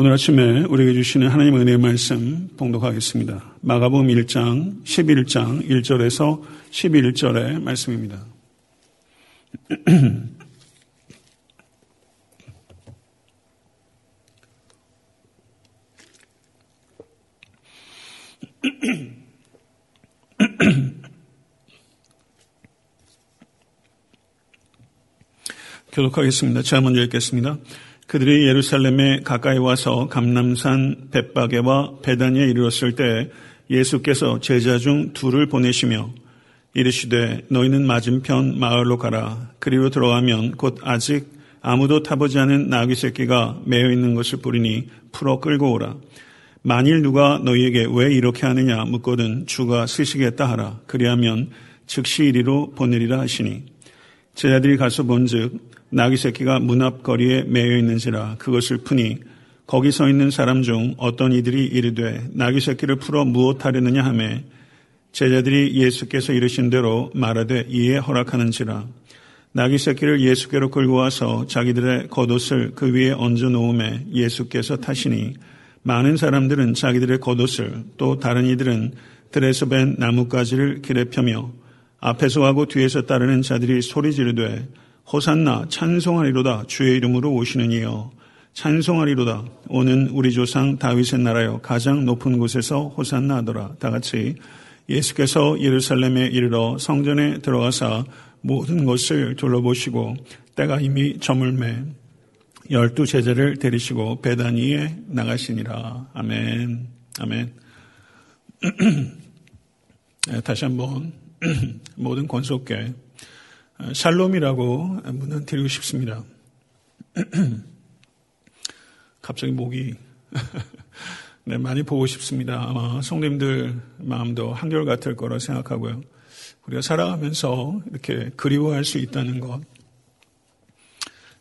오늘 아침에 우리에게 주시는 하나님의 은혜의 말씀 봉독하겠습니다. 마가복음 1장 11장 1절에서 11절의 말씀입니다. 교독하겠습니다. 제가 먼저 읽겠습니다. 그들이 예루살렘에 가까이 와서 감남산 벳바게와 베단에 이르렀을 때 예수께서 제자 중 둘을 보내시며 이르시되 너희는 맞은편 마을로 가라. 그리로 들어가면 곧 아직 아무도 타보지 않은 나귀 새끼가 매여 있는 것을 보리니 풀어 끌고 오라. 만일 누가 너희에게 왜 이렇게 하느냐 묻거든 주가 쓰시겠다 하라. 그리하면 즉시 이리로 보내리라 하시니 제자들이 가서 본즉 나귀 새끼가 문 앞거리에 매여 있는지라 그것을 푸니 거기 서 있는 사람 중 어떤 이들이 이르되 나귀 새끼를 풀어 무엇하려느냐 하매 제자들이 예수께서 이르신 대로 말하되 이에 허락하는지라. 나귀 새끼를 예수께로 끌고 와서 자기들의 겉옷을 그 위에 얹어 놓음에 예수께서 타시니 많은 사람들은 자기들의 겉옷을 또 다른 이들은 들에서 벤 나뭇가지를 길에 펴며 앞에서 하고 뒤에서 따르는 자들이 소리 지르되 호산나 찬송하리로다 주의 이름으로 오시는 이여. 찬송하리로다. 오는 우리 조상 다윗의 나라여 가장 높은 곳에서 호산나 하더라. 다 같이 예수께서 예루살렘에 이르러 성전에 들어가사 모든 것을 둘러보시고 때가 이미 저물매 열두 제자를 데리시고 베다니에 나가시니라. 아멘. 아멘. 네, 다시 한번 모든 권속계 샬롬이라고 문은 드리고 싶습니다. 갑자기 목이 네, 많이 보고 싶습니다. 아마 성님들 마음도 한결같을 거라 생각하고요. 우리가 살아가면서 이렇게 그리워할 수 있다는 것,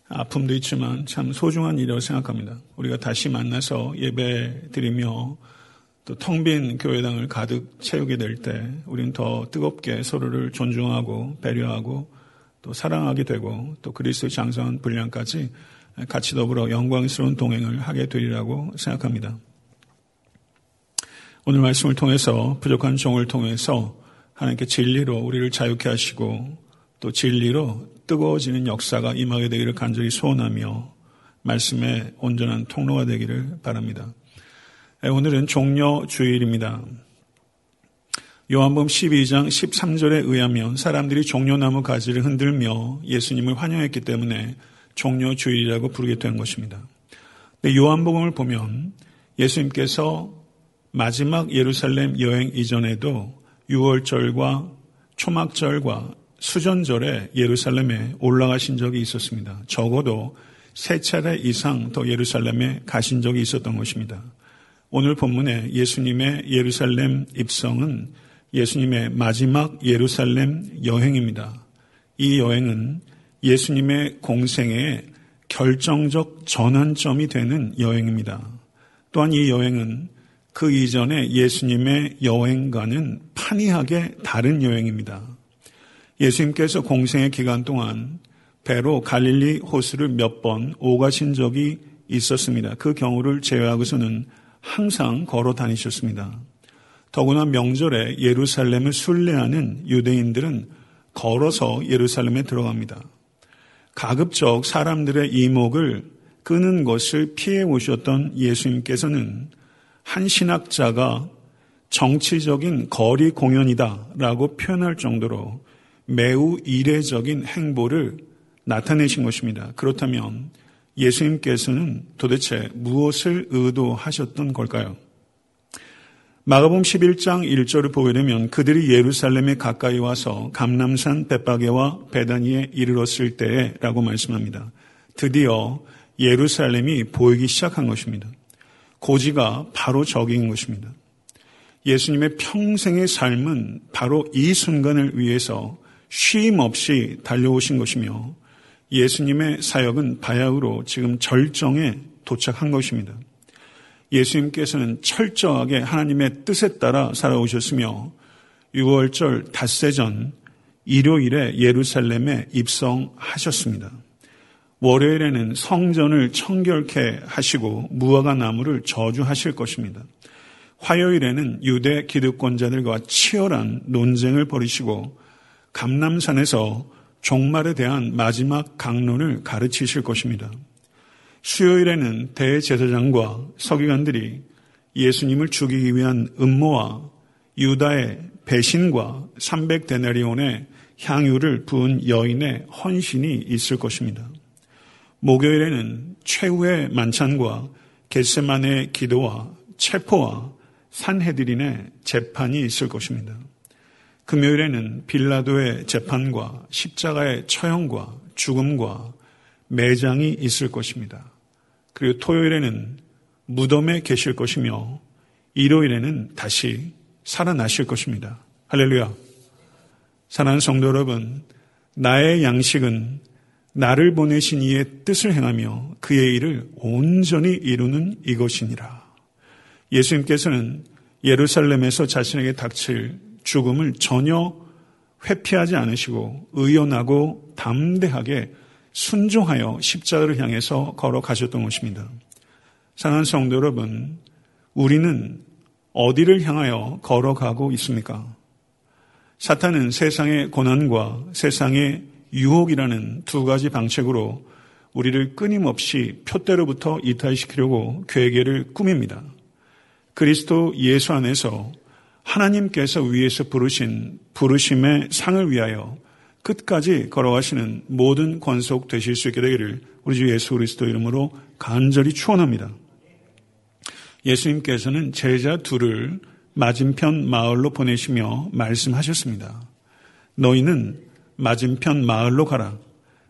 아픔도 있지만 참 소중한 일이라고 생각합니다. 우리가 다시 만나서 예배 드리며 또 텅 빈 교회당을 가득 채우게 될 때 우리는 더 뜨겁게 서로를 존중하고 배려하고 또 사랑하게 되고 또 그리스도의 장성한 분량까지 같이 더불어 영광스러운 동행을 하게 되리라고 생각합니다. 오늘 말씀을 통해서 부족한 종을 통해서 하나님께 진리로 우리를 자유케 하시고 또 진리로 뜨거워지는 역사가 임하게 되기를 간절히 소원하며 말씀의 온전한 통로가 되기를 바랍니다. 오늘은 종료 주일입니다. 요한복음 12장 13절에 의하면 사람들이 종려나무 가지를 흔들며 예수님을 환영했기 때문에 종려주일이라고 부르게 된 것입니다. 요한복음을 보면 예수님께서 마지막 예루살렘 여행 이전에도 6월절과 초막절과 수전절에 예루살렘에 올라가신 적이 있었습니다. 적어도 세 차례 이상 더 예루살렘에 가신 적이 있었던 것입니다. 오늘 본문에 예수님의 예루살렘 입성은 예수님의 마지막 예루살렘 여행입니다. 이 여행은 예수님의 공생의 결정적 전환점이 되는 여행입니다. 또한 이 여행은 그 이전에 예수님의 여행과는 판이하게 다른 여행입니다. 예수님께서 공생의 기간 동안 배로 갈릴리 호수를 몇 번 오가신 적이 있었습니다. 그 경우를 제외하고서는 항상 걸어 다니셨습니다. 더구나 명절에 예루살렘을 순례하는 유대인들은 걸어서 예루살렘에 들어갑니다. 가급적 사람들의 이목을 끄는 것을 피해 오셨던 예수님께서는 한 신학자가 정치적인 거리 공연이다 라고 표현할 정도로 매우 이례적인 행보를 나타내신 것입니다. 그렇다면 예수님께서는 도대체 무엇을 의도하셨던 걸까요? 마가복음 11장 1절을 보게 되면 그들이 예루살렘에 가까이 와서 감남산 벳바게와 베다니에 이르렀을 때라고 말씀합니다. 드디어 예루살렘이 보이기 시작한 것입니다. 고지가 바로 저기인 것입니다. 예수님의 평생의 삶은 바로 이 순간을 위해서 쉼 없이 달려오신 것이며 예수님의 사역은 바야흐로 지금 절정에 도착한 것입니다. 예수님께서는 철저하게 하나님의 뜻에 따라 살아오셨으며 6월절 닷새 전 일요일에 예루살렘에 입성하셨습니다. 월요일에는 성전을 청결케 하시고 무화과 나무를 저주하실 것입니다. 화요일에는 유대 기득권자들과 치열한 논쟁을 벌이시고 감남산에서 종말에 대한 마지막 강론을 가르치실 것입니다. 수요일에는 대제사장과 서기관들이 예수님을 죽이기 위한 음모와 유다의 배신과 300데나리온의 향유를 부은 여인의 헌신이 있을 것입니다. 목요일에는 최후의 만찬과 겟세만의 기도와 체포와 산헤드린의 재판이 있을 것입니다. 금요일에는 빌라도의 재판과 십자가의 처형과 죽음과 매장이 있을 것입니다. 그리고 토요일에는 무덤에 계실 것이며 일요일에는 다시 살아나실 것입니다. 할렐루야. 사랑하는 성도 여러분, 나의 양식은 나를 보내신 이의 뜻을 행하며 그의 일을 온전히 이루는 이것이니라. 예수님께서는 예루살렘에서 자신에게 닥칠 죽음을 전혀 회피하지 않으시고 의연하고 담대하게 순종하여 십자가를 향해서 걸어가셨던 것입니다. 사랑하는 성도 여러분, 우리는 어디를 향하여 걸어가고 있습니까? 사탄은 세상의 고난과 세상의 유혹이라는 두 가지 방책으로 우리를 끊임없이 표대로부터 이탈시키려고 괴계를 꾸밉니다. 그리스도 예수 안에서 하나님께서 위에서 부르신 부르심의 상을 위하여 끝까지 걸어가시는 모든 권속 되실 수 있게 되기를 우리 주 예수 그리스도 이름으로 간절히 축원합니다. 예수님께서는 제자 둘을 맞은편 마을로 보내시며 말씀하셨습니다. 너희는 맞은편 마을로 가라.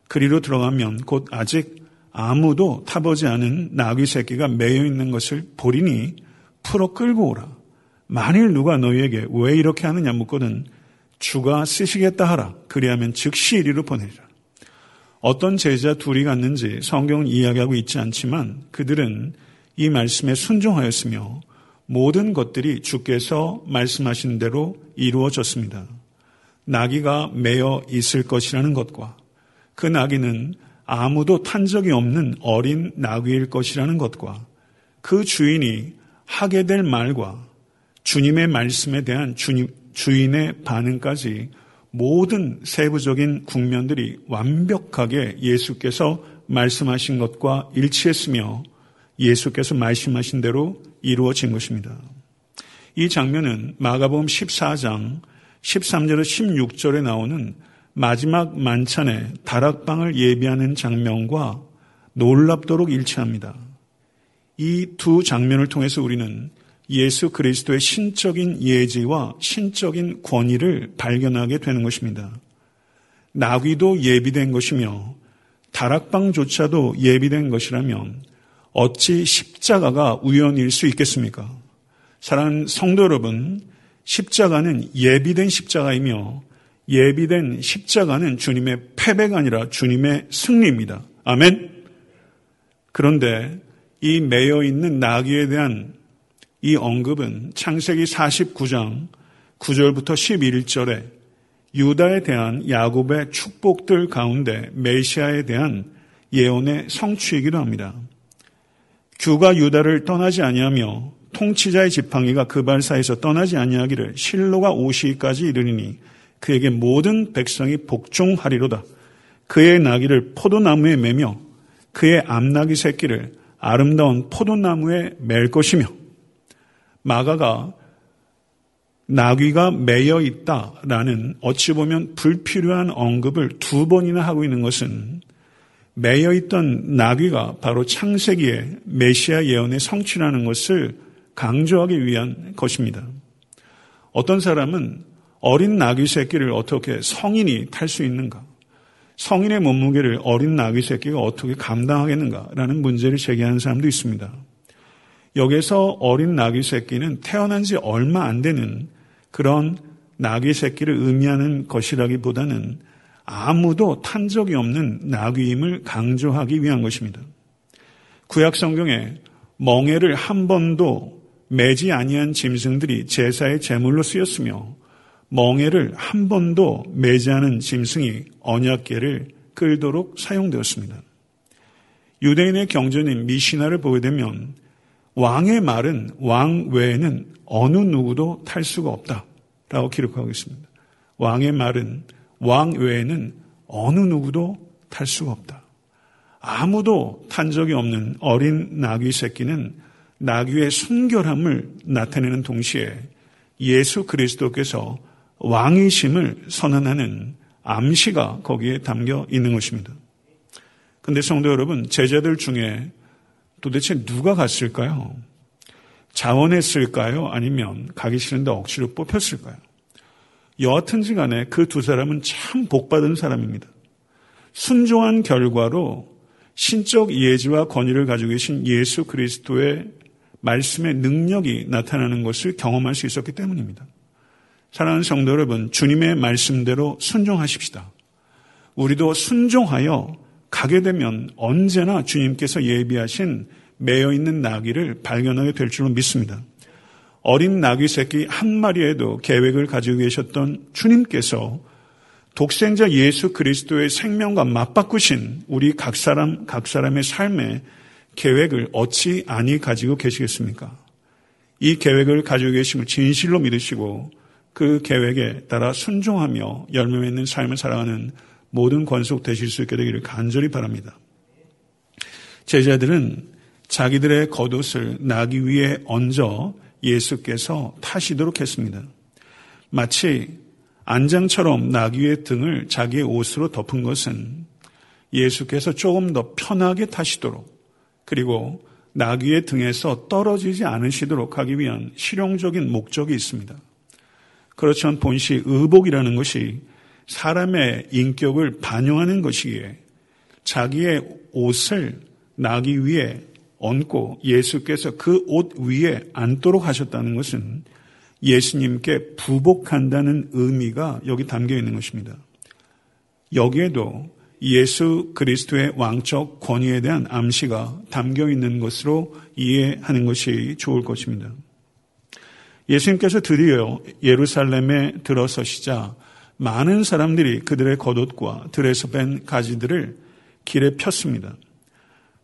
그리로 들어가면 곧 아직 아무도 타보지 않은 나귀 새끼가 매여 있는 것을 보리니 풀어 끌고 오라. 만일 누가 너희에게 왜 이렇게 하느냐 묻거든 주가 쓰시겠다 하라. 그리하면 즉시 이리로 보내리라. 어떤 제자 둘이 갔는지 성경은 이야기하고 있지 않지만 그들은 이 말씀에 순종하였으며 모든 것들이 주께서 말씀하신 대로 이루어졌습니다. 나귀가 매여 있을 것이라는 것과 그 나귀는 아무도 탄 적이 없는 어린 나귀일 것이라는 것과 그 주인이 하게 될 말과 주님의 말씀에 대한 주님, 주인의 반응까지 모든 세부적인 국면들이 완벽하게 예수께서 말씀하신 것과 일치했으며 예수께서 말씀하신 대로 이루어진 것입니다. 이 장면은 마가복음 14장 13절에서 16절에 나오는 마지막 만찬에 다락방을 예비하는 장면과 놀랍도록 일치합니다. 이 두 장면을 통해서 우리는 예수 그리스도의 신적인 예지와 신적인 권위를 발견하게 되는 것입니다. 나귀도 예비된 것이며 다락방조차도 예비된 것이라면 어찌 십자가가 우연일 수 있겠습니까? 사랑하는 성도 여러분, 십자가는 예비된 십자가이며 예비된 십자가는 주님의 패배가 아니라 주님의 승리입니다. 아멘. 그런데 이 매여 있는 나귀에 대한 이 언급은 창세기 49장 9절부터 11절에 유다에 대한 야곱의 축복들 가운데 메시아에 대한 예언의 성취이기도 합니다. 규가 유다를 떠나지 아니하며 통치자의 지팡이가 그 발사에서 떠나지 아니하기를 실로가 오시기까지 이르니 그에게 모든 백성이 복종하리로다. 그의 나귀를 포도나무에 매며 그의 암나귀 새끼를 아름다운 포도나무에 맬 것이며 마가가 나귀가 매여 있다라는 어찌 보면 불필요한 언급을 두 번이나 하고 있는 것은 매여 있던 나귀가 바로 창세기의 메시아 예언의 성취라는 것을 강조하기 위한 것입니다. 어떤 사람은 어린 나귀 새끼를 어떻게 성인이 탈 수 있는가? 성인의 몸무게를 어린 나귀 새끼가 어떻게 감당하겠는가라는 문제를 제기하는 사람도 있습니다. 여기서 어린 나귀 새끼는 태어난 지 얼마 안 되는 그런 나귀 새끼를 의미하는 것이라기보다는 아무도 탄 적이 없는 나귀임을 강조하기 위한 것입니다. 구약 성경에 멍에를 한 번도 매지 아니한 짐승들이 제사의 제물로 쓰였으며 멍에를 한 번도 매지 않은 짐승이 언약계를 끌도록 사용되었습니다. 유대인의 경전인 미시나를 보게 되면 왕의 말은 왕 외에는 어느 누구도 탈 수가 없다 라고 기록하고 있습니다. 왕의 말은 왕 외에는 어느 누구도 탈 수가 없다. 아무도 탄 적이 없는 어린 나귀 새끼는 나귀의 순결함을 나타내는 동시에 예수 그리스도께서 왕이심을 선언하는 암시가 거기에 담겨 있는 것입니다. 근데 성도 여러분, 제자들 중에 도대체 누가 갔을까요? 자원했을까요? 아니면 가기 싫은데 억지로 뽑혔을까요? 여하튼지 간에 그 두 사람은 참 복받은 사람입니다. 순종한 결과로 신적 예지와 권위를 가지고 계신 예수 그리스도의 말씀의 능력이 나타나는 것을 경험할 수 있었기 때문입니다. 사랑하는 성도 여러분, 주님의 말씀대로 순종하십시다. 우리도 순종하여 가게 되면 언제나 주님께서 예비하신 매여 있는 나귀를 발견하게 될 줄로 믿습니다. 어린 나귀 새끼 한 마리에도 계획을 가지고 계셨던 주님께서 독생자 예수 그리스도의 생명과 맞바꾸신 우리 각 사람 각 사람의 삶의 계획을 어찌 아니 가지고 계시겠습니까? 이 계획을 가지고 계심을 진실로 믿으시고 그 계획에 따라 순종하며 열매 맺는 삶을 살아가는 모든 권속 되실 수 있게 되기를 간절히 바랍니다. 제자들은 자기들의 겉옷을 나기 위해 얹어 예수께서 타시도록 했습니다. 마치 안장처럼 나귀의 등을 자기의 옷으로 덮은 것은 예수께서 조금 더 편하게 타시도록 그리고 나귀의 등에서 떨어지지 않으시도록 하기 위한 실용적인 목적이 있습니다. 그렇지만 본시 의복이라는 것이 사람의 인격을 반영하는 것이기에 자기의 옷을 나귀 위에 얹고 예수께서 그 옷 위에 앉도록 하셨다는 것은 예수님께 부복한다는 의미가 여기 담겨 있는 것입니다. 여기에도 예수 그리스도의 왕적 권위에 대한 암시가 담겨 있는 것으로 이해하는 것이 좋을 것입니다. 예수님께서 드디어 예루살렘에 들어서시자 많은 사람들이 그들의 겉옷과 들에서 뺀 가지들을 길에 폈습니다.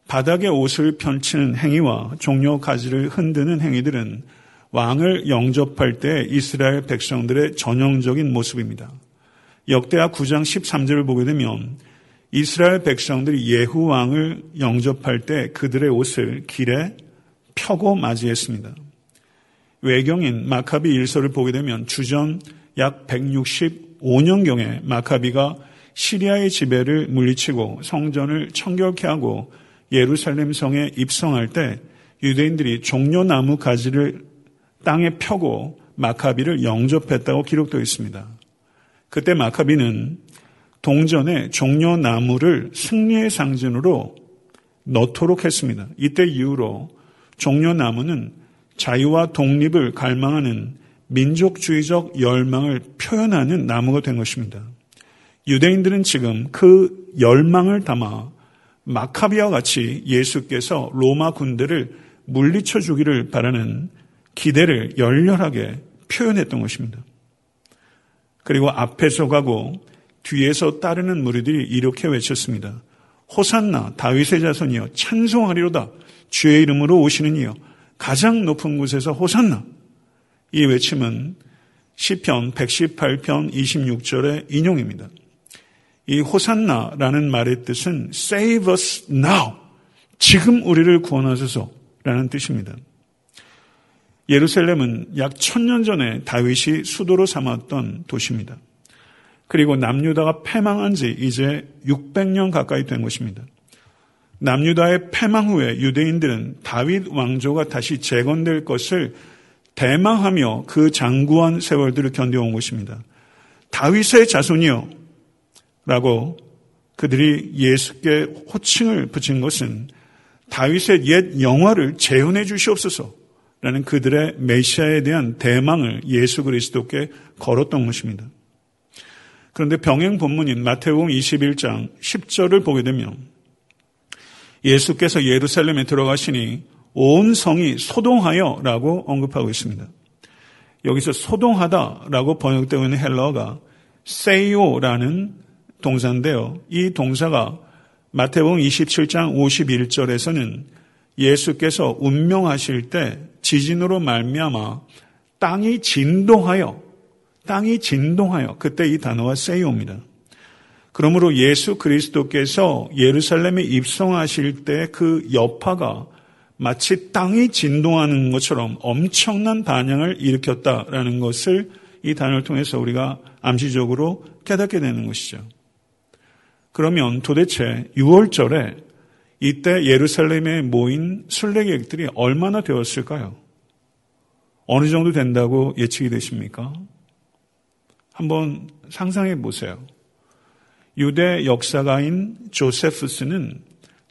바닥에 옷을 펼치는 행위와 종려 가지를 흔드는 행위들은 왕을 영접할 때 이스라엘 백성들의 전형적인 모습입니다. 역대하 9장 13절을 보게 되면 이스라엘 백성들이 예후 왕을 영접할 때 그들의 옷을 길에 펴고 맞이했습니다. 외경인 마카비 일서를 보게 되면 주전 약 165년경에 마카비가 시리아의 지배를 물리치고 성전을 청결케 하고 예루살렘 성에 입성할 때 유대인들이 종려나무 가지를 땅에 펴고 마카비를 영접했다고 기록되어 있습니다. 그때 마카비는 동전에 종려나무를 승리의 상징으로 넣도록 했습니다. 이때 이후로 종려나무는 자유와 독립을 갈망하는 민족주의적 열망을 표현하는 나무가 된 것입니다. 유대인들은 지금 그 열망을 담아 마카비와 같이 예수께서 로마 군대를 물리쳐 주기를 바라는 기대를 열렬하게 표현했던 것입니다. 그리고 앞에서 가고 뒤에서 따르는 무리들이 이렇게 외쳤습니다. 호산나 다윗의 자손이여 찬송하리로다 주의 이름으로 오시는 이여 가장 높은 곳에서 호산나 이 외침은 시편 118편 26절의 인용입니다. 이 호산나라는 말의 뜻은 save us now 지금 우리를 구원하소서라는 뜻입니다. 예루살렘은 약 천년 전에 다윗이 수도로 삼았던 도시입니다. 그리고 남유다가 패망한 지 이제 600년 가까이 된 것입니다. 남유다의 패망 후에 유대인들은 다윗 왕조가 다시 재건될 것을 대망하며 그 장구한 세월들을 견뎌온 것입니다. 다윗의 자손이요. 라고 그들이 예수께 호칭을 붙인 것은 다윗의 옛 영화를 재현해 주시옵소서. 라는 그들의 메시아에 대한 대망을 예수 그리스도께 걸었던 것입니다. 그런데 병행 본문인 마태복음 21장 10절을 보게 되면 예수께서 예루살렘에 들어가시니 온 성이 소동하여 라고 언급하고 있습니다. 여기서 소동하다 라고 번역되고 있는 헬러가 세이오라는 동사인데요. 이 동사가 마태복음 27장 51절에서는 예수께서 운명하실 때 지진으로 말미암아 땅이 진동하여 땅이 진동하여 그때 이 단어가 세이옵니다. 그러므로 예수 그리스도께서 예루살렘에 입성하실 때 그 여파가 마치 땅이 진동하는 것처럼 엄청난 반향을 일으켰다라는 것을 이 단어를 통해서 우리가 암시적으로 깨닫게 되는 것이죠. 그러면 도대체 6월절에 이때 예루살렘에 모인 순례객들이 얼마나 되었을까요? 어느 정도 된다고 예측이 되십니까? 한번 상상해 보세요. 유대 역사가인 조세프스는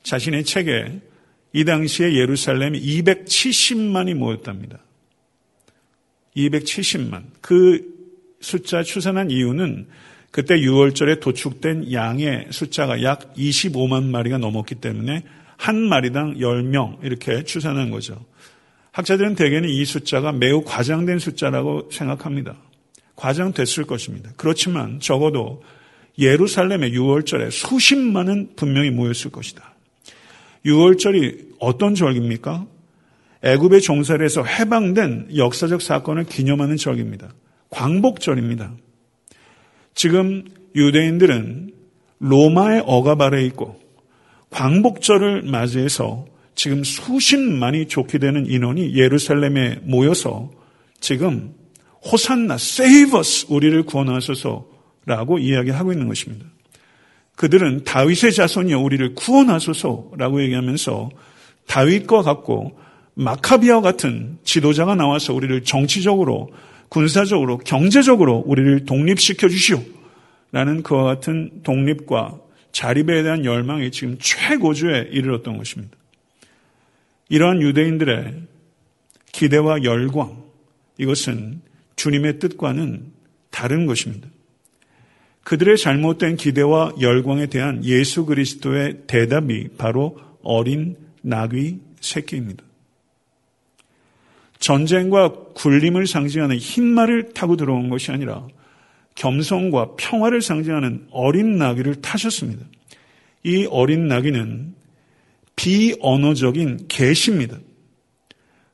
자신의 책에 이 당시에 예루살렘 270만이 모였답니다. 270만. 그 숫자 추산한 이유는 그때 6월절에 도축된 양의 숫자가 약 25만 마리가 넘었기 때문에 한 마리당 10명 이렇게 추산한 거죠. 학자들은 대개는 이 숫자가 매우 과장된 숫자라고 생각합니다. 과장됐을 것입니다. 그렇지만 적어도 예루살렘의 6월절에 수십만은 분명히 모였을 것이다. 6월절이 어떤 절기입니까? 애굽의 종살에서 해방된 역사적 사건을 기념하는 절기입니다. 광복절입니다. 지금 유대인들은 로마의 억압 아래 있고 광복절을 맞이해서 지금 수십만이 좋게 되는 인원이 예루살렘에 모여서 지금 호산나, us, 우리를 구원하소서라고 이야기하고 있는 것입니다. 그들은 다윗의 자손이여 우리를 구원하소서라고 얘기하면서 다윗과 같고 마카비아와 같은 지도자가 나와서 우리를 정치적으로, 군사적으로, 경제적으로 우리를 독립시켜 주시오. 라는 그와 같은 독립과 자립에 대한 열망이 지금 최고조에 이르렀던 것입니다. 이러한 유대인들의 기대와 열광, 이것은 주님의 뜻과는 다른 것입니다. 그들의 잘못된 기대와 열광에 대한 예수 그리스도의 대답이 바로 어린 나귀 새끼입니다. 전쟁과 굴림을 상징하는 흰 말을 타고 들어온 것이 아니라 겸손과 평화를 상징하는 어린 나귀를 타셨습니다. 이 어린 나귀는 비언어적인 계시입니다.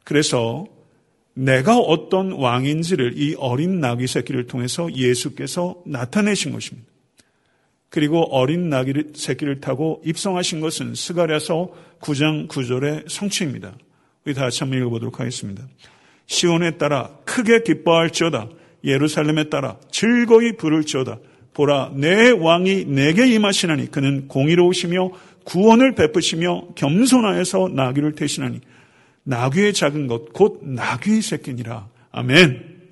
그래서 내가 어떤 왕인지를 이 어린 나귀 새끼를 통해서 예수께서 나타내신 것입니다. 그리고 어린 나귀 새끼를 타고 입성하신 것은 스가랴서 9장 9절의 성취입니다. 우리 다 같이 한번 읽어보도록 하겠습니다. 시온에 따라 크게 기뻐할지어다. 예루살렘에 따라 즐거이 부를지어다. 보라 내 왕이 내게 임하시나니 그는 공의로우시며 구원을 베푸시며 겸손하여서 나귀를 대신하니 나귀의 작은 것 곧 나귀의 새끼니라. 아멘.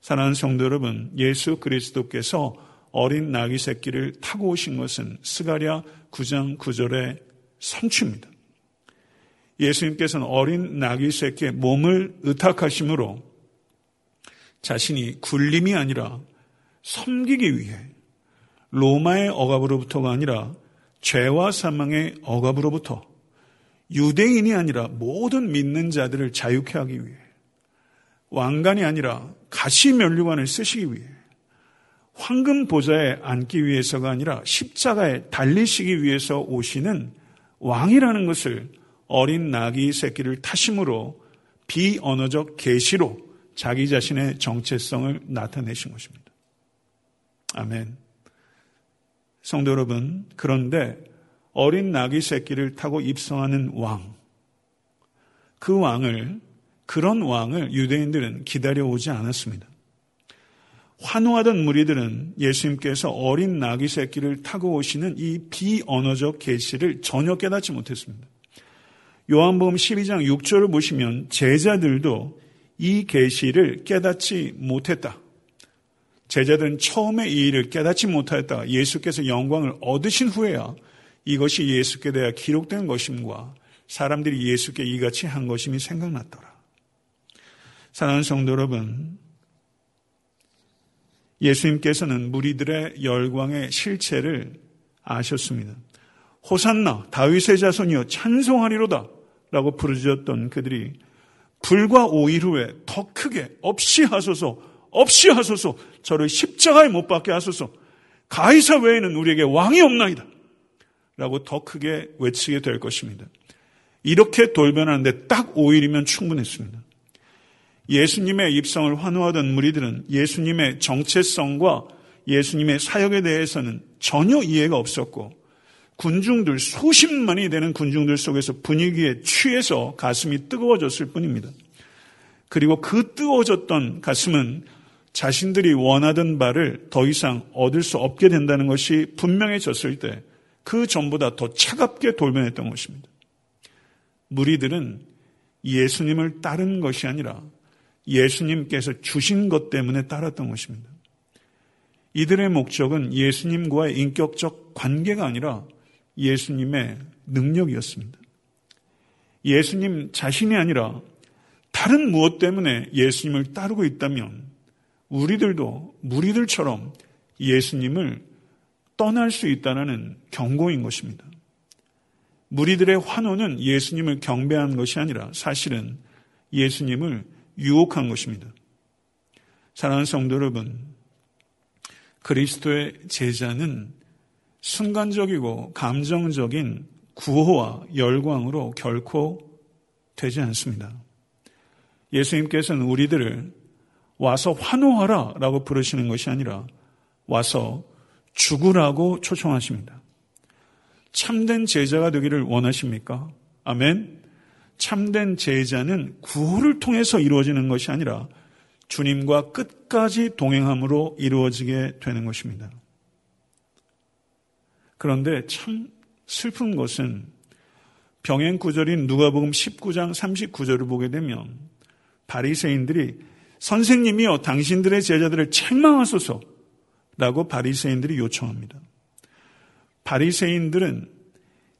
사랑하는 성도 여러분, 예수 그리스도께서 어린 나귀 새끼를 타고 오신 것은 스가랴 9장 9절의 선취입니다. 예수님께서는 어린 나귀 새끼의 몸을 의탁하심으로 자신이 굴림이 아니라 섬기기 위해 로마의 억압으로부터가 아니라 죄와 사망의 억압으로부터 유대인이 아니라 모든 믿는 자들을 자유케 하기 위해 왕관이 아니라 가시 면류관을 쓰시기 위해 황금 보좌에 앉기 위해서가 아니라 십자가에 달리시기 위해서 오시는 왕이라는 것을 어린 나귀 새끼를 타심으로 비언어적 계시로 자기 자신의 정체성을 나타내신 것입니다. 아멘. 성도 여러분, 그런데 어린 나귀 새끼를 타고 입성하는 왕, 그 왕을, 그런 왕을 유대인들은 기다려오지 않았습니다. 환호하던 무리들은 예수님께서 어린 나귀 새끼를 타고 오시는 이 비언어적 계시를 전혀 깨닫지 못했습니다. 요한복음 12장 6절을 보시면 제자들도 이 계시를 깨닫지 못했다. 제자들은 처음에 이 일을 깨닫지 못하였다. 예수께서 영광을 얻으신 후에야 이것이 예수께 대하 기록된 것임과 사람들이 예수께 이같이 한 것임이 생각났더라. 사랑하는 성도 여러분, 예수님께서는 무리들의 열광의 실체를 아셨습니다. 호산나 다윗의 자손이여 찬송하리로다 라고 부르짖었던 그들이 불과 5일 후에 더 크게 없이 하소서 없이 하소서 저를 십자가에 못 박게 하소서 가이사 외에는 우리에게 왕이 없나이다 라고 더 크게 외치게 될 것입니다. 이렇게 돌변하는데 딱 5일이면 충분했습니다. 예수님의 입성을 환호하던 무리들은 예수님의 정체성과 예수님의 사역에 대해서는 전혀 이해가 없었고 군중들 수십만이 되는 군중들 속에서 분위기에 취해서 가슴이 뜨거워졌을 뿐입니다. 그리고 그 뜨거워졌던 가슴은 자신들이 원하던 바를 더 이상 얻을 수 없게 된다는 것이 분명해졌을 때 그 전보다 더 차갑게 돌변했던 것입니다. 무리들은 예수님을 따른 것이 아니라 예수님께서 주신 것 때문에 따랐던 것입니다. 이들의 목적은 예수님과의 인격적 관계가 아니라 예수님의 능력이었습니다. 예수님 자신이 아니라 다른 무엇 때문에 예수님을 따르고 있다면 우리들도 무리들처럼 예수님을 떠날 수 있다는 경고인 것입니다. 무리들의 환호는 예수님을 경배한 것이 아니라 사실은 예수님을 유혹한 것입니다. 사랑하는 성도 여러분, 그리스도의 제자는 순간적이고 감정적인 구호와 열광으로 결코 되지 않습니다. 예수님께서는 우리들을 와서 환호하라 라고 부르시는 것이 아니라 와서 죽으라고 초청하십니다. 참된 제자가 되기를 원하십니까? 아멘. 참된 제자는 구호를 통해서 이루어지는 것이 아니라 주님과 끝까지 동행함으로 이루어지게 되는 것입니다. 그런데 참 슬픈 것은 병행 구절인 누가복음 19장 39절을 보게 되면 바리새인들이 선생님이여 당신들의 제자들을 책망하소서 라고 바리새인들이 요청합니다. 바리새인들은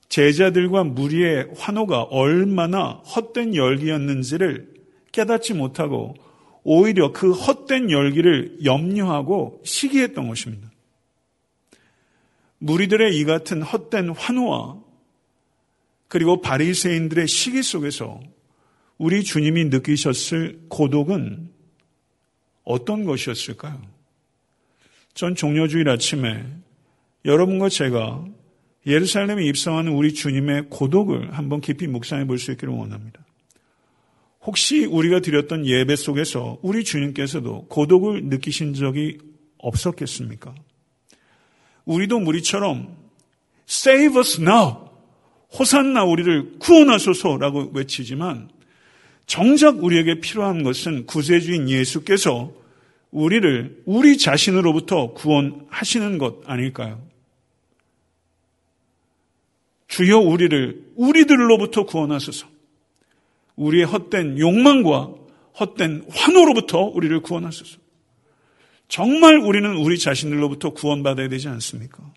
제자들과 무리의 환호가 얼마나 헛된 열기였는지를 깨닫지 못하고 오히려 그 헛된 열기를 염려하고 시기했던 것입니다. 무리들의 이 같은 헛된 환호와 그리고 바리새인들의 시기 속에서 우리 주님이 느끼셨을 고독은 어떤 것이었을까요? 전 종료주일 아침에 여러분과 제가 예루살렘에 입성하는 우리 주님의 고독을 한번 깊이 묵상해 볼 수 있기를 원합니다. 혹시 우리가 드렸던 예배 속에서 우리 주님께서도 고독을 느끼신 적이 없었겠습니까? 우리도 무리처럼 Save us now! 호산나 우리를 구원하소서라고 외치지만 정작 우리에게 필요한 것은 구세주인 예수께서 우리를 우리 자신으로부터 구원하시는 것 아닐까요? 주여 우리를 우리들로부터 구원하소서. 우리의 헛된 욕망과 헛된 환호로부터 우리를 구원하소서. 정말 우리는 우리 자신들로부터 구원받아야 되지 않습니까?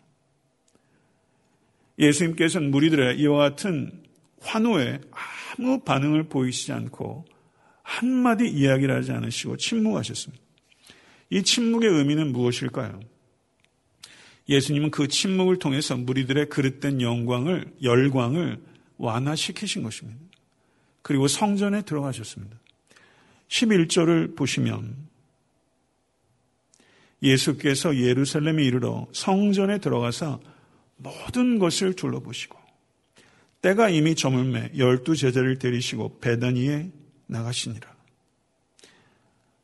예수님께서는 무리들의 이와 같은 환호에 아무 반응을 보이시지 않고 한마디 이야기를 하지 않으시고 침묵하셨습니다. 이 침묵의 의미는 무엇일까요? 예수님은 그 침묵을 통해서 무리들의 그릇된 영광을, 열광을 완화시키신 것입니다. 그리고 성전에 들어가셨습니다. 11절을 보시면 예수께서 예루살렘에 이르러 성전에 들어가서 모든 것을 둘러보시고 때가 이미 저물매 열두 제자를 데리시고 베다니에 나가시니라.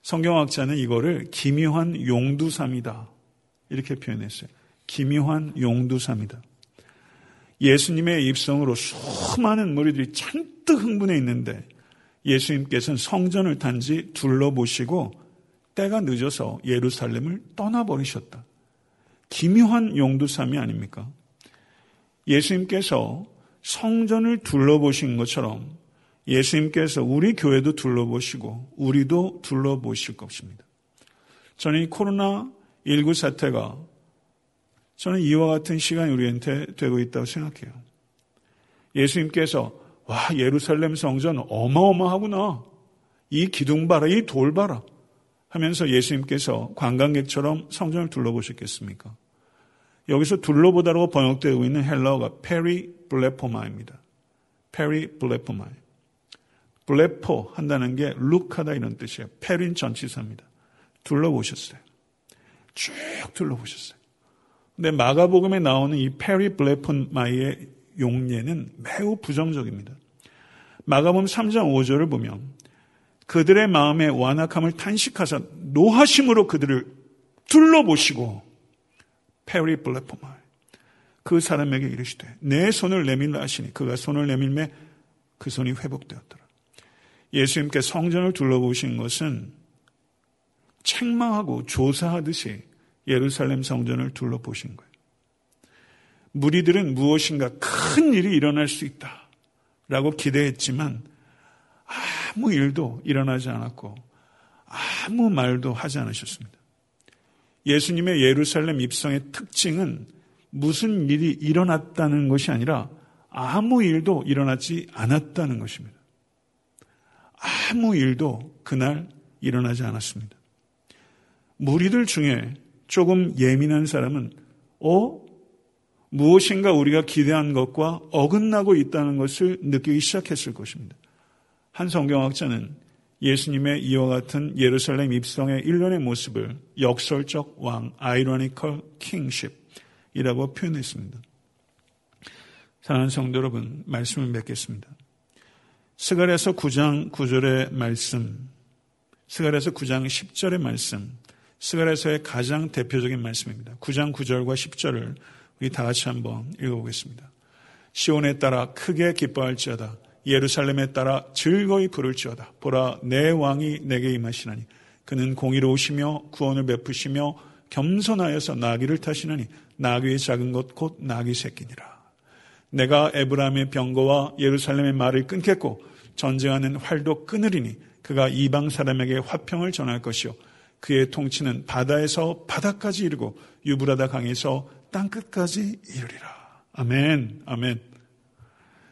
성경학자는 이거를 기묘한 용두삼이다. 이렇게 표현했어요. 기묘한 용두삼이다. 예수님의 입성으로 수많은 무리들이 잔뜩 흥분해 있는데 예수님께서는 성전을 단지 둘러보시고 때가 늦어서 예루살렘을 떠나버리셨다. 기묘한 용두삼이 아닙니까? 예수님께서 성전을 둘러보신 것처럼 예수님께서 우리 교회도 둘러보시고 우리도 둘러보실 것입니다. 저는 이 코로나19 사태가 저는 이와 같은 시간이 우리한테 되고 있다고 생각해요. 예수님께서 와 예루살렘 성전 어마어마하구나. 이 기둥 봐라, 이 돌 봐라. 하면서 예수님께서 관광객처럼 성전을 둘러보셨겠습니까? 여기서 둘러보다라고 번역되고 있는 헬라어가 페리 블레포마입니다. 페리 블레포마. βλέπω 한다는 게 look하다 이런 뜻이에요. περί는 전치사입니다. 둘러보셨어요. 쭉 둘러보셨어요. 근데 마가복음에 나오는 이 περιβλέπομαι의 용례는 매우 부정적입니다. 마가복음 3장 5절을 보면 그들의 마음의 완악함을 탄식하사 노하심으로 그들을 둘러보시고 περιβλέπομαι 그 사람에게 이르시되 네 손을 내밀라 하시니 그가 손을 내밀매 그 손이 회복되었더라. 예수님께 성전을 둘러보신 것은 책망하고 조사하듯이 예루살렘 성전을 둘러보신 거예요. 무리들은 무엇인가 큰 일이 일어날 수 있다. 라고 기대했지만 아무 일도 일어나지 않았고 아무 말도 하지 않으셨습니다. 예수님의 예루살렘 입성의 특징은 무슨 일이 일어났다는 것이 아니라 아무 일도 일어나지 않았다는 것입니다. 아무 일도 그날 일어나지 않았습니다. 무리들 중에 조금 예민한 사람은 어? 무엇인가 우리가 기대한 것과 어긋나고 있다는 것을 느끼기 시작했을 것입니다. 한 성경학자는 예수님의 이와 같은 예루살렘 입성의 일련의 모습을 역설적 왕, 아이러니컬 킹십이라고 표현했습니다. 사랑하는 성도 여러분, 말씀을 맺겠습니다. 스가랴서 9장 9절의 말씀, 스가랴서 9장 10절의 말씀, 스가랴서의 가장 대표적인 말씀입니다. 9장 9절과 10절을 우리 다 같이 한번 읽어보겠습니다. 시온에 따라 크게 기뻐할지어다. 예루살렘에 따라 즐거이 부를지어다. 보라 내 왕이 내게 임하시나니 그는 공의로우시며 구원을 베푸시며 겸손하여서 나귀를 타시나니 나귀의 작은 것 곧 나귀 새끼니라. 내가 에브라임의 병거와 예루살렘의 말을 끊겠고 전쟁하는 활도 끊으리니 그가 이방 사람에게 화평을 전할 것이요 그의 통치는 바다에서 바다까지 이르고 유브라다 강에서 땅끝까지 이르리라. 아멘. 아멘.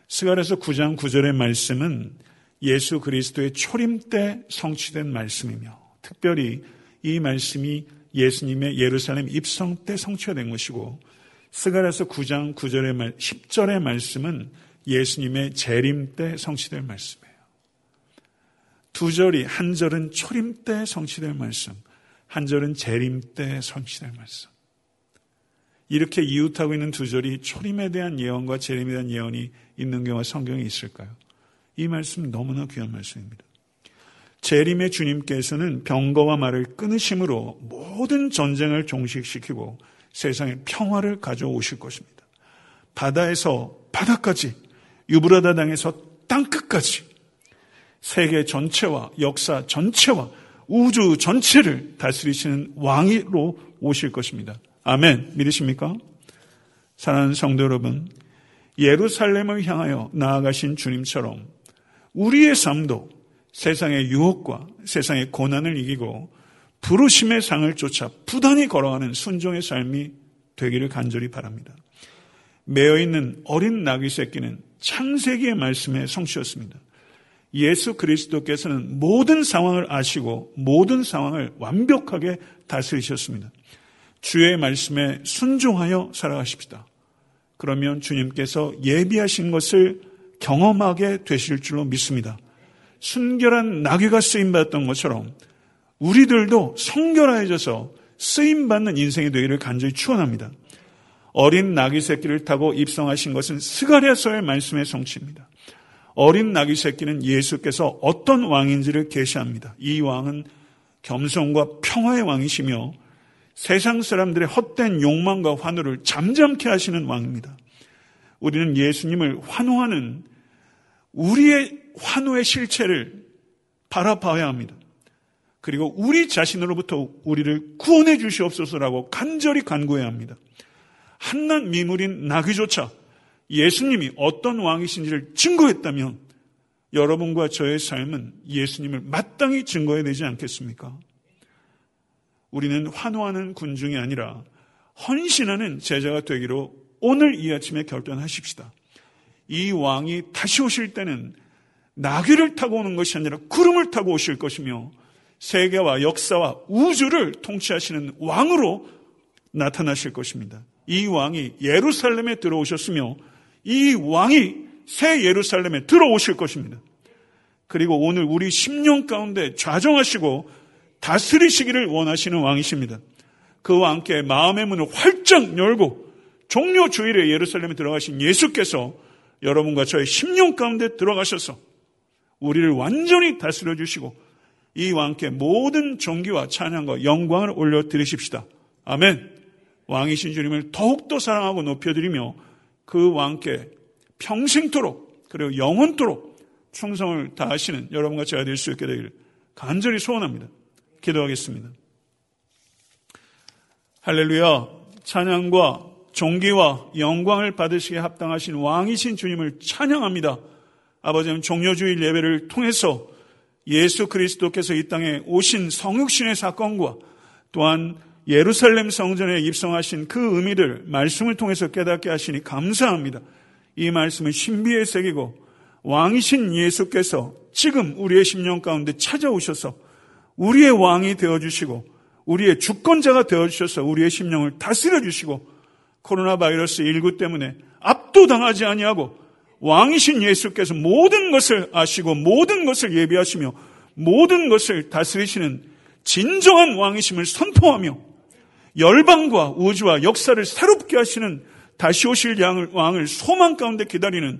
스가랴서 9장 9절의 말씀은 예수 그리스도의 초림 때 성취된 말씀이며 특별히 이 말씀이 예수님의 예루살렘 입성 때 성취가 된 것이고 스가랴서 9장 9절의 말 10절의 말씀은 예수님의 재림 때 성취될 말씀. 두 절이 한 절은 초림 때 성취될 말씀, 한 절은 재림 때 성취될 말씀. 이렇게 이웃하고 있는 두 절이 초림에 대한 예언과 재림에 대한 예언이 있는 경우가 성경에 있을까요? 이 말씀 너무나 귀한 말씀입니다. 재림의 주님께서는 병거와 말을 끊으심으로 모든 전쟁을 종식시키고 세상에 평화를 가져오실 것입니다. 바다에서 바다까지, 유브라다 당에서 땅끝까지 세계 전체와 역사 전체와 우주 전체를 다스리시는 왕으로 오실 것입니다. 아멘. 믿으십니까? 사랑하는 성도 여러분, 예루살렘을 향하여 나아가신 주님처럼 우리의 삶도 세상의 유혹과 세상의 고난을 이기고 부르심의 상을 쫓아 부단히 걸어가는 순종의 삶이 되기를 간절히 바랍니다. 매어 있는 어린 나귀 새끼는 창세기의 말씀의 성취였습니다. 예수 그리스도께서는 모든 상황을 아시고 모든 상황을 완벽하게 다스리셨습니다. 주의 말씀에 순종하여 살아가십시다. 그러면 주님께서 예비하신 것을 경험하게 되실 줄로 믿습니다. 순결한 나귀가 쓰임받았던 것처럼 우리들도 성결해져서 쓰임받는 인생이 되기를 간절히 추원합니다. 어린 나귀 새끼를 타고 입성하신 것은 스가랴서의 말씀의 성취입니다. 어린 나귀 새끼는 예수께서 어떤 왕인지를 계시합니다. 이 왕은 겸손과 평화의 왕이시며 세상 사람들의 헛된 욕망과 환호를 잠잠케 하시는 왕입니다. 우리는 예수님을 환호하는 우리의 환호의 실체를 바라봐야 합니다. 그리고 우리 자신으로부터 우리를 구원해 주시옵소서라고 간절히 간구해야 합니다. 한낱 미물인 나귀조차 예수님이 어떤 왕이신지를 증거했다면 여러분과 저의 삶은 예수님을 마땅히 증거해야 되지 않겠습니까? 우리는 환호하는 군중이 아니라 헌신하는 제자가 되기로 오늘 이 아침에 결단하십시다. 이 왕이 다시 오실 때는 나귀를 타고 오는 것이 아니라 구름을 타고 오실 것이며 세계와 역사와 우주를 통치하시는 왕으로 나타나실 것입니다. 이 왕이 예루살렘에 들어오셨으며 이 왕이 새 예루살렘에 들어오실 것입니다. 그리고 오늘 우리 10년 가운데 좌정하시고 다스리시기를 원하시는 왕이십니다. 그와 함께 마음의 문을 활짝 열고 종료 주일에 예루살렘에 들어가신 예수께서 여러분과 저의 심령 가운데 들어가셔서 우리를 완전히 다스려 주시고 이와 함께 모든 존귀와 찬양과 영광을 올려드리십시다. 아멘. 왕이신 주님을 더욱더 사랑하고 높여드리며 그 왕께 평생토록 그리고 영원토록 충성을 다하시는 여러분과 제가 될 수 있게 되기를 간절히 소원합니다. 기도하겠습니다. 할렐루야. 찬양과 종기와 영광을 받으시기에 합당하신 왕이신 주님을 찬양합니다. 아버지는 종료주일 예배를 통해서 예수 그리스도께서 이 땅에 오신 성육신의 사건과 또한 예루살렘 성전에 입성하신 그 의미를 말씀을 통해서 깨닫게 하시니 감사합니다. 이 말씀을 신비에 새기고 왕이신 예수께서 지금 우리의 심령 가운데 찾아오셔서 우리의 왕이 되어주시고 우리의 주권자가 되어주셔서 우리의 심령을 다스려 주시고 코로나 바이러스 19 때문에 압도당하지 아니하고 왕이신 예수께서 모든 것을 아시고 모든 것을 예비하시며 모든 것을 다스리시는 진정한 왕이심을 선포하며 열방과 우주와 역사를 새롭게 하시는 다시 오실 양을, 왕을 소망 가운데 기다리는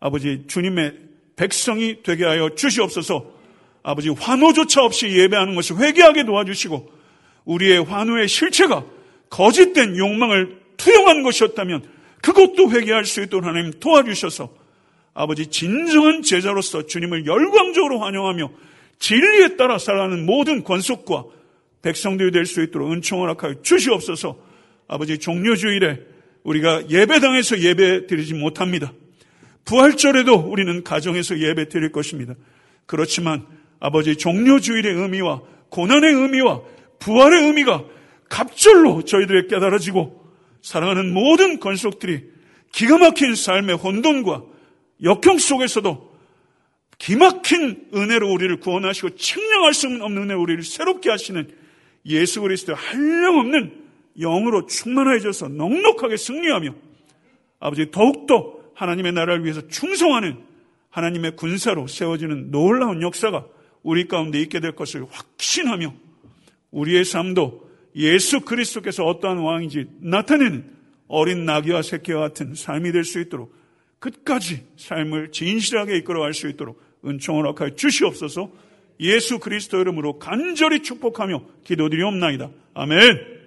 아버지 주님의 백성이 되게 하여 주시옵소서. 아버지 환호조차 없이 예배하는 것을 회개하게 도와주시고 우리의 환호의 실체가 거짓된 욕망을 투영한 것이었다면 그것도 회개할 수 있도록 하나님 도와주셔서 아버지 진정한 제자로서 주님을 열광적으로 환영하며 진리에 따라 살아가는 모든 권속과 백성들이 될 수 있도록 은총을 허락하여 주시옵소서 아버지 종료주일에 우리가 예배당에서 예배 드리지 못합니다. 부활절에도 우리는 가정에서 예배 드릴 것입니다. 그렇지만 아버지 종료주일의 의미와 고난의 의미와 부활의 의미가 갑절로 저희들에 깨달아지고 사랑하는 모든 권속들이 기가 막힌 삶의 혼돈과 역경 속에서도 기막힌 은혜로 우리를 구원하시고 측량할 수 없는 은혜 우리를 새롭게 하시는 예수 그리스도의 한량없는 영으로 충만해져서 넉넉하게 승리하며 아버지 더욱더 하나님의 나라를 위해서 충성하는 하나님의 군사로 세워지는 놀라운 역사가 우리 가운데 있게 될 것을 확신하며 우리의 삶도 예수 그리스도께서 어떠한 왕인지 나타내는 어린 나귀와 새끼와 같은 삶이 될 수 있도록 끝까지 삶을 진실하게 이끌어갈 수 있도록 은총을 허락하여 주시옵소서 예수 그리스도 이름으로 간절히 축복하며 기도드리옵나이다. 아멘.